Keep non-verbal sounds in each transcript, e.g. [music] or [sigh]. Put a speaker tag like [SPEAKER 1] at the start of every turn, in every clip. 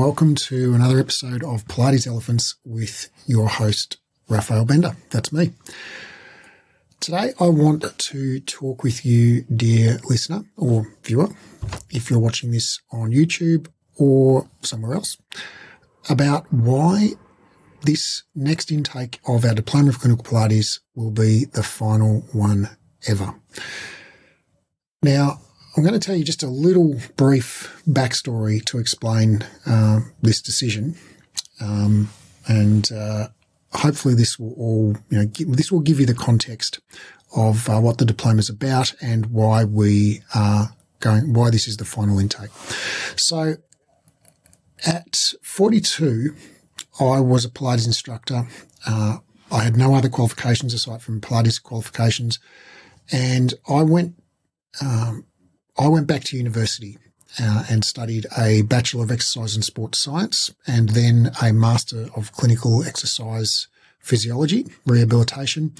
[SPEAKER 1] welcome to another episode of Pilates Elephants with your host, Raphael Bender. That's me. Today, I want to talk with you, dear listener or viewer, if you're watching this on YouTube or somewhere else, about why this next intake of our Diploma of Clinical Pilates will be the final one ever. Now, I'm going to tell you just a little brief backstory to explain uh, this decision, um, and uh, hopefully this will all you know give, this will give you the context of uh, what the diploma is about and why we are going why this is the final intake. So, at 42, I was a Pilates instructor. Uh, I had no other qualifications aside from Pilates qualifications, and I went. Um, I went back to university uh, and studied a Bachelor of Exercise and Sports Science and then a Master of Clinical Exercise Physiology, Rehabilitation.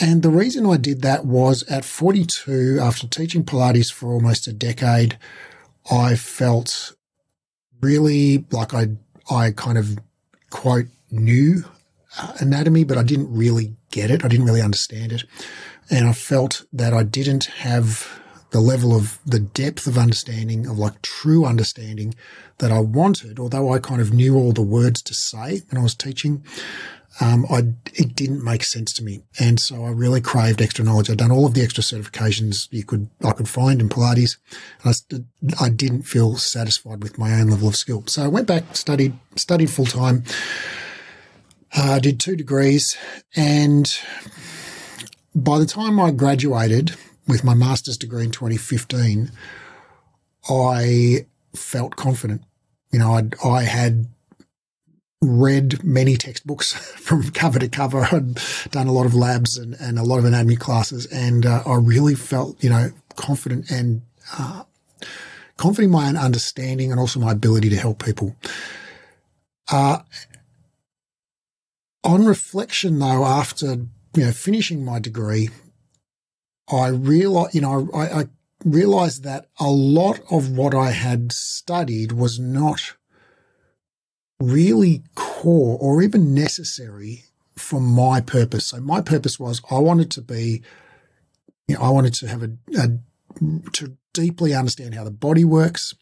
[SPEAKER 1] And the reason I did that was at 42, after teaching Pilates for almost a decade, I felt really like I, I kind of quote knew uh, anatomy, but I didn't really get it. I didn't really understand it. And I felt that I didn't have the level of the depth of understanding of like true understanding that I wanted, although I kind of knew all the words to say when I was teaching. Um, I, it didn't make sense to me. And so I really craved extra knowledge. I'd done all of the extra certifications you could, I could find in Pilates. And I, I didn't feel satisfied with my own level of skill. So I went back, studied, studied full time, uh, did two degrees. And by the time I graduated, with my master's degree in 2015, I felt confident. You know, I'd, I had read many textbooks [laughs] from cover to cover. I'd done a lot of labs and, and a lot of anatomy classes, and uh, I really felt, you know, confident and uh, confident in my own understanding and also my ability to help people. Uh, on reflection, though, after you know finishing my degree, I realized, you know, I, I realized that a lot of what I had studied was not really core or even necessary for my purpose. So my purpose was I wanted to be, you know, I wanted to have a, a to deeply understand how the body works.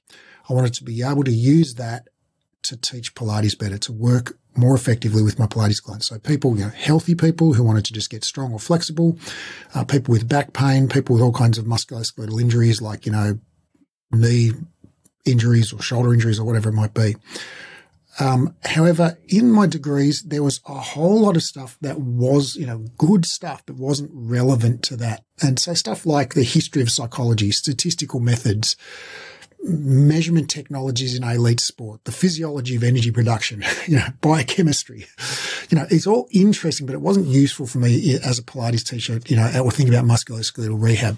[SPEAKER 1] I wanted to be able to use that to teach Pilates better, to work more effectively with my Pilates clients. So people, you know, healthy people who wanted to just get strong or flexible, uh, people with back pain, people with all kinds of musculoskeletal injuries like, you know, knee injuries or shoulder injuries or whatever it might be. Um, however, in my degrees, there was a whole lot of stuff that was, you know, good stuff, but wasn't relevant to that. And so stuff like the history of psychology, statistical methods, measurement technologies in elite sport, the physiology of energy production, [laughs] you know, biochemistry. You know, it's all interesting, but it wasn't useful for me as a Pilates teacher, you know, or thinking about musculoskeletal rehab.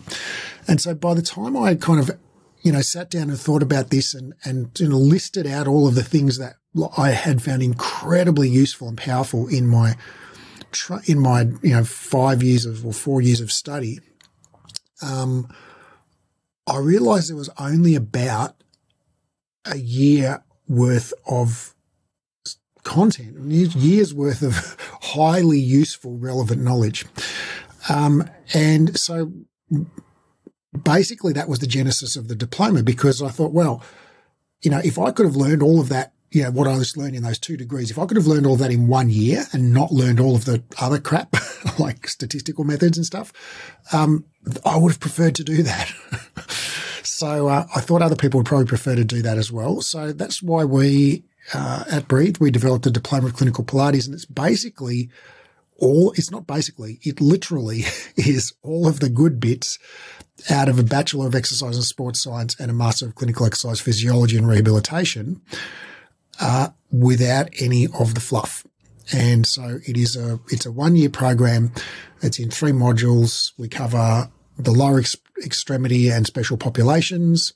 [SPEAKER 1] And so by the time I kind of, you know, sat down and thought about this and, and, you know, listed out all of the things that I had found incredibly useful and powerful in my, in my, you know, five years of, or four years of study, um, I realized it was only about a year worth of content, years worth of [laughs] highly useful, relevant knowledge. Um, and so basically that was the genesis of the diploma because I thought, well, you know, if I could have learned all of that, you know, what I was learning in those two degrees, if I could have learned all that in one year and not learned all of the other crap, [laughs] like statistical methods and stuff, um, I would have preferred to do that. [laughs] So uh, I thought other people would probably prefer to do that as well. So that's why we uh, at Breathe we developed a diploma of clinical Pilates, and it's basically all. It's not basically. It literally [laughs] is all of the good bits out of a bachelor of exercise and sports science and a master of clinical exercise physiology and rehabilitation, uh, without any of the fluff. And so it is a it's a one year program. It's in three modules. We cover the lower ex- extremity and special populations.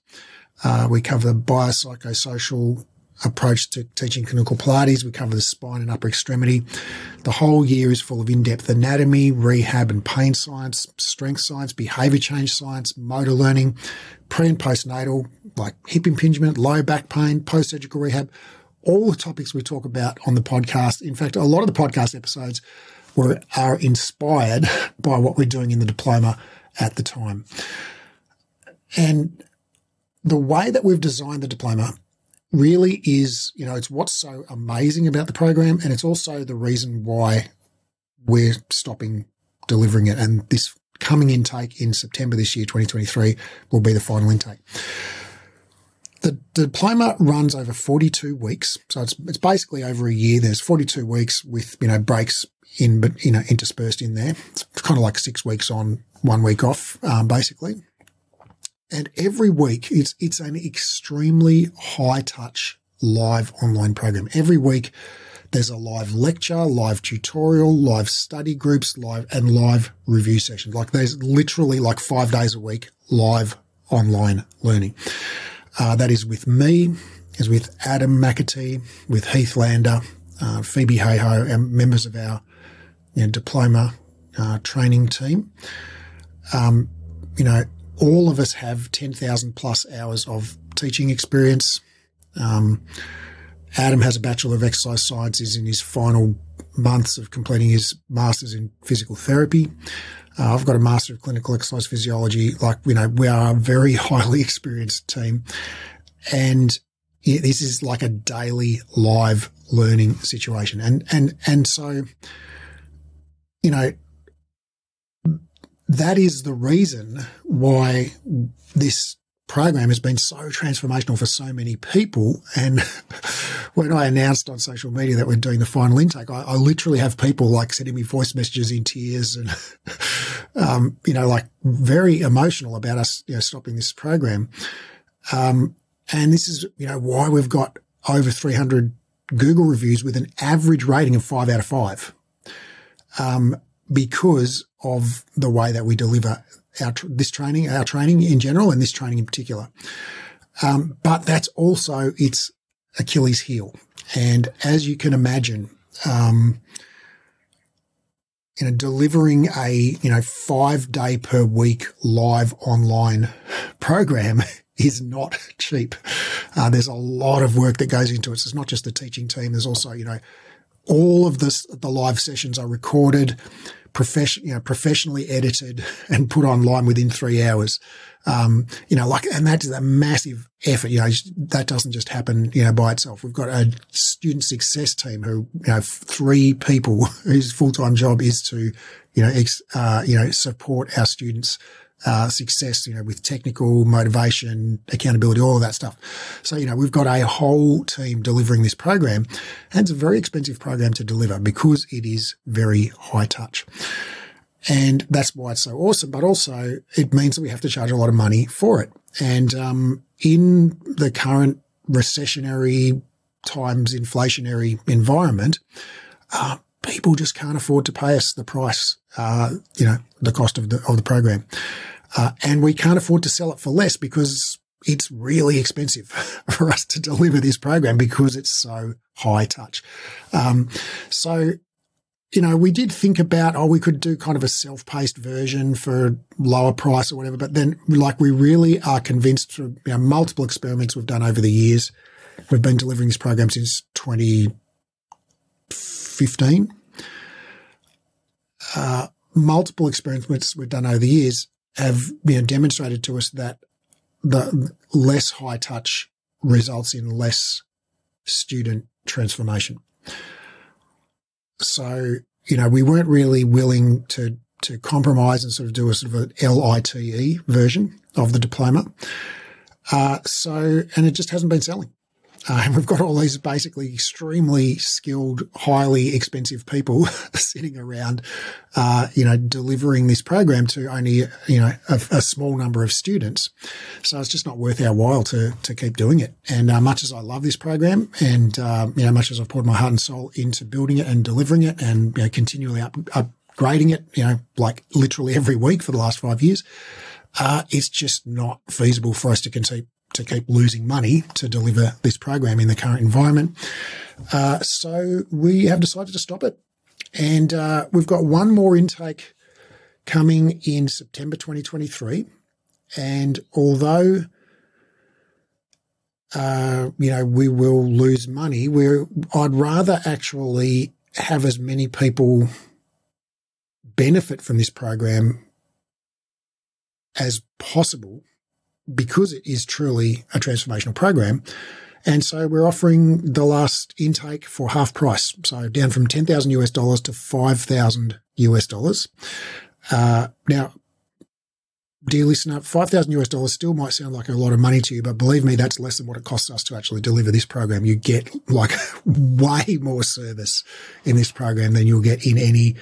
[SPEAKER 1] Uh, we cover the biopsychosocial approach to teaching clinical Pilates. We cover the spine and upper extremity. The whole year is full of in-depth anatomy, rehab and pain science, strength science, behavior change science, motor learning, pre and postnatal, like hip impingement, low back pain, post-surgical rehab, all the topics we talk about on the podcast. In fact, a lot of the podcast episodes were, are inspired [laughs] by what we're doing in the diploma at the time. And the way that we've designed the diploma really is, you know, it's what's so amazing about the program. And it's also the reason why we're stopping delivering it. And this coming intake in September this year, 2023, will be the final intake. The diploma runs over 42 weeks. So it's, it's basically over a year. There's 42 weeks with, you know, breaks in, but, you know, interspersed in there. It's kind of like six weeks on, one week off, um, basically. And every week it's, it's an extremely high touch live online program. Every week there's a live lecture, live tutorial, live study groups, live and live review sessions. Like there's literally like five days a week live online learning. Uh, that is with me, is with Adam McAtee, with Heath Lander, uh, Phoebe Hayho, and members of our you know, diploma uh, training team. Um, you know, all of us have 10,000 plus hours of teaching experience. Um, Adam has a Bachelor of Exercise Sciences in his final months of completing his Master's in Physical Therapy. Uh, I've got a Master of Clinical Exercise Physiology. Like, you know, we are a very [laughs] highly experienced team. And this is like a daily live learning situation. And, and, and so, you know, that is the reason why this program has been so transformational for so many people. And [laughs] when I announced on social media that we're doing the final intake, I, I literally have people like sending me voice messages in tears and, [laughs] um, you know, like very emotional about us, you know, stopping this program. Um, and this is, you know, why we've got over 300 Google reviews with an average rating of five out of five. Um, because of the way that we deliver our this training, our training in general, and this training in particular. Um, but that's also its Achilles heel, and as you can imagine, um, you know, delivering a you know five day per week live online [laughs] program [laughs] is not cheap. Uh, there's a lot of work that goes into it. So it's not just the teaching team. There's also you know all of this. The live sessions are recorded profession, you know, professionally edited [laughs] and put online within three hours. Um, you know, like, and that's a massive effort. You know, that doesn't just happen, you know, by itself. We've got a student success team who, you know, three people [laughs] whose full time job is to, you know, ex, uh, you know, support our students uh, success, you know, with technical motivation, accountability, all of that stuff. So, you know, we've got a whole team delivering this program and it's a very expensive program to deliver because it is very high touch. And that's why it's so awesome. But also it means that we have to charge a lot of money for it. And, um, in the current recessionary times, inflationary environment, uh, people just can't afford to pay us the price, uh, you know, the cost of the, of the program. Uh, and we can't afford to sell it for less because it's really expensive [laughs] for us to deliver this program because it's so high touch. Um, so, you know, we did think about, oh, we could do kind of a self-paced version for lower price or whatever. But then like we really are convinced through you know, multiple experiments we've done over the years. We've been delivering this program since 2015. Uh, multiple experiments we've done over the years have you know, demonstrated to us that the less high touch results in less student transformation. So, you know, we weren't really willing to to compromise and sort of do a sort of an LITE version of the diploma. Uh, so, and it just hasn't been selling. Uh, and we've got all these basically extremely skilled, highly expensive people [laughs] sitting around, uh, you know, delivering this program to only, you know, a, a, small number of students. So it's just not worth our while to, to keep doing it. And uh, much as I love this program and, um, you know, much as I've poured my heart and soul into building it and delivering it and, you know, continually up, upgrading it, you know, like literally every week for the last five years, uh, it's just not feasible for us to continue to keep losing money to deliver this program in the current environment. Uh, so we have decided to stop it. And uh, we've got one more intake coming in September 2023. And although uh, you know, we will lose money. We're, I'd rather actually have as many people benefit from this program as possible because it is truly a transformational program. And so we're offering the last intake for half price. So down from 10,000 US dollars to 5,000 US dollars. Uh, now, dear listener, 5,000 US dollars still might sound like a lot of money to you, but believe me, that's less than what it costs us to actually deliver this program. You get like [laughs] way more service in this program than you'll get in any,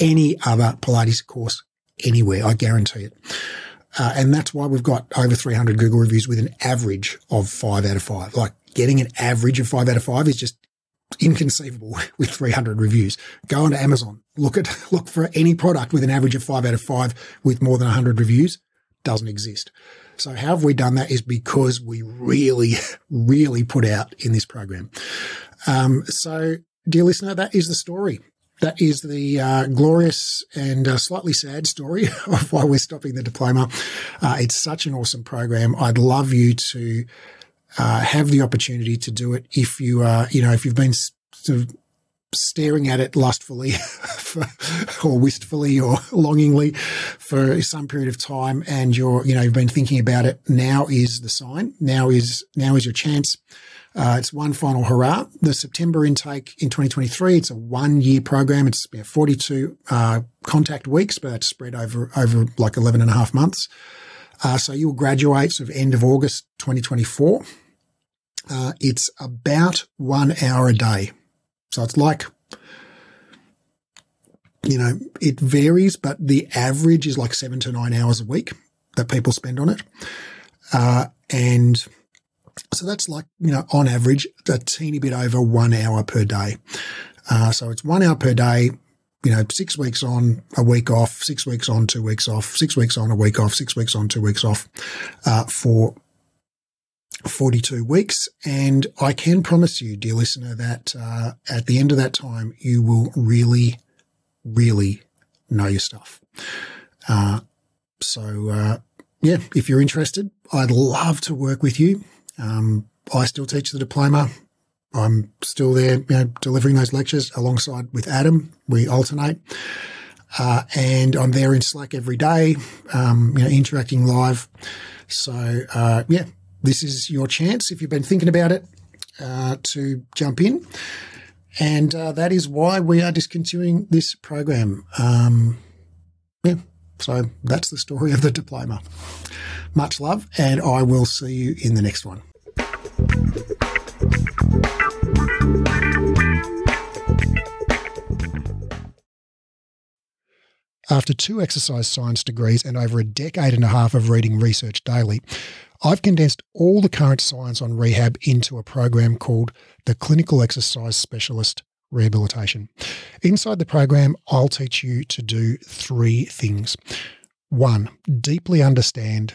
[SPEAKER 1] any other Pilates course anywhere. I guarantee it. Uh, and that's why we've got over 300 Google reviews with an average of five out of five. Like getting an average of five out of five is just inconceivable [laughs] with 300 reviews. Go onto Amazon, look at, [laughs] look for any product with an average of five out of five with more than 100 reviews. Doesn't exist. So how have we done that is because we really, [laughs] really put out in this program. Um, so dear listener, that is the story that is the uh, glorious and uh, slightly sad story [laughs] of why we're stopping the diploma. Uh, it's such an awesome program. I'd love you to uh, have the opportunity to do it if you are, you know, if you've been sort of staring at it lustfully [laughs] or wistfully or longingly for some period of time and you're, you know, you've been thinking about it. Now is the sign. Now is, now is your chance. Uh, it's one final hurrah. The September intake in 2023, it's a one year program. It's 42 uh, contact weeks, but it's spread over, over like 11 and a half months. Uh, so you'll graduate sort of end of August 2024. Uh, it's about one hour a day. So it's like, you know, it varies, but the average is like seven to nine hours a week that people spend on it. Uh, and so that's like, you know, on average, a teeny bit over one hour per day. Uh, so it's one hour per day, you know, six weeks on, a week off, six weeks on, two weeks off, six weeks on, a week off, six weeks on, two weeks off, uh, for 42 weeks. And I can promise you, dear listener, that, uh, at the end of that time, you will really, really know your stuff. Uh, so, uh, yeah, if you're interested, I'd love to work with you. Um, I still teach the diploma. I'm still there, you know, delivering those lectures alongside with Adam. We alternate. Uh, and I'm there in Slack every day, um, you know, interacting live. So, uh, yeah, this is your chance if you've been thinking about it uh, to jump in. And uh, that is why we are discontinuing this program. Um, yeah, so that's the story of the diploma. Much love, and I will see you in the next one. After two exercise science degrees and over a decade and a half of reading research daily, I've condensed all the current science on rehab into a program called the Clinical Exercise Specialist Rehabilitation. Inside the program, I'll teach you to do three things. One, deeply understand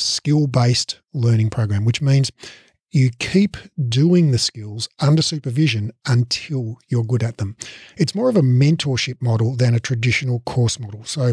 [SPEAKER 1] skill based learning program, which means you keep doing the skills under supervision until you're good at them. It's more of a mentorship model than a traditional course model. So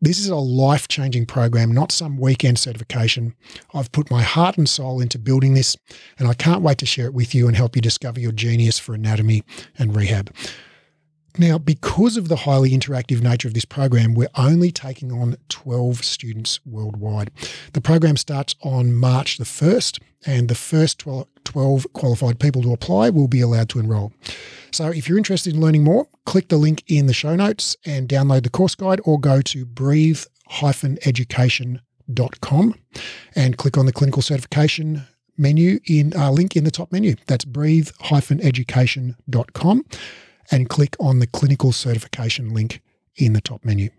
[SPEAKER 1] This is a life changing program, not some weekend certification. I've put my heart and soul into building this, and I can't wait to share it with you and help you discover your genius for anatomy and rehab. Now, because of the highly interactive nature of this program, we're only taking on 12 students worldwide. The program starts on March the 1st, and the first 12 qualified people to apply will be allowed to enroll. So, if you're interested in learning more, click the link in the show notes and download the course guide or go to breathe education.com and click on the clinical certification menu in uh, link in the top menu. That's breathe education.com and click on the clinical certification link in the top menu.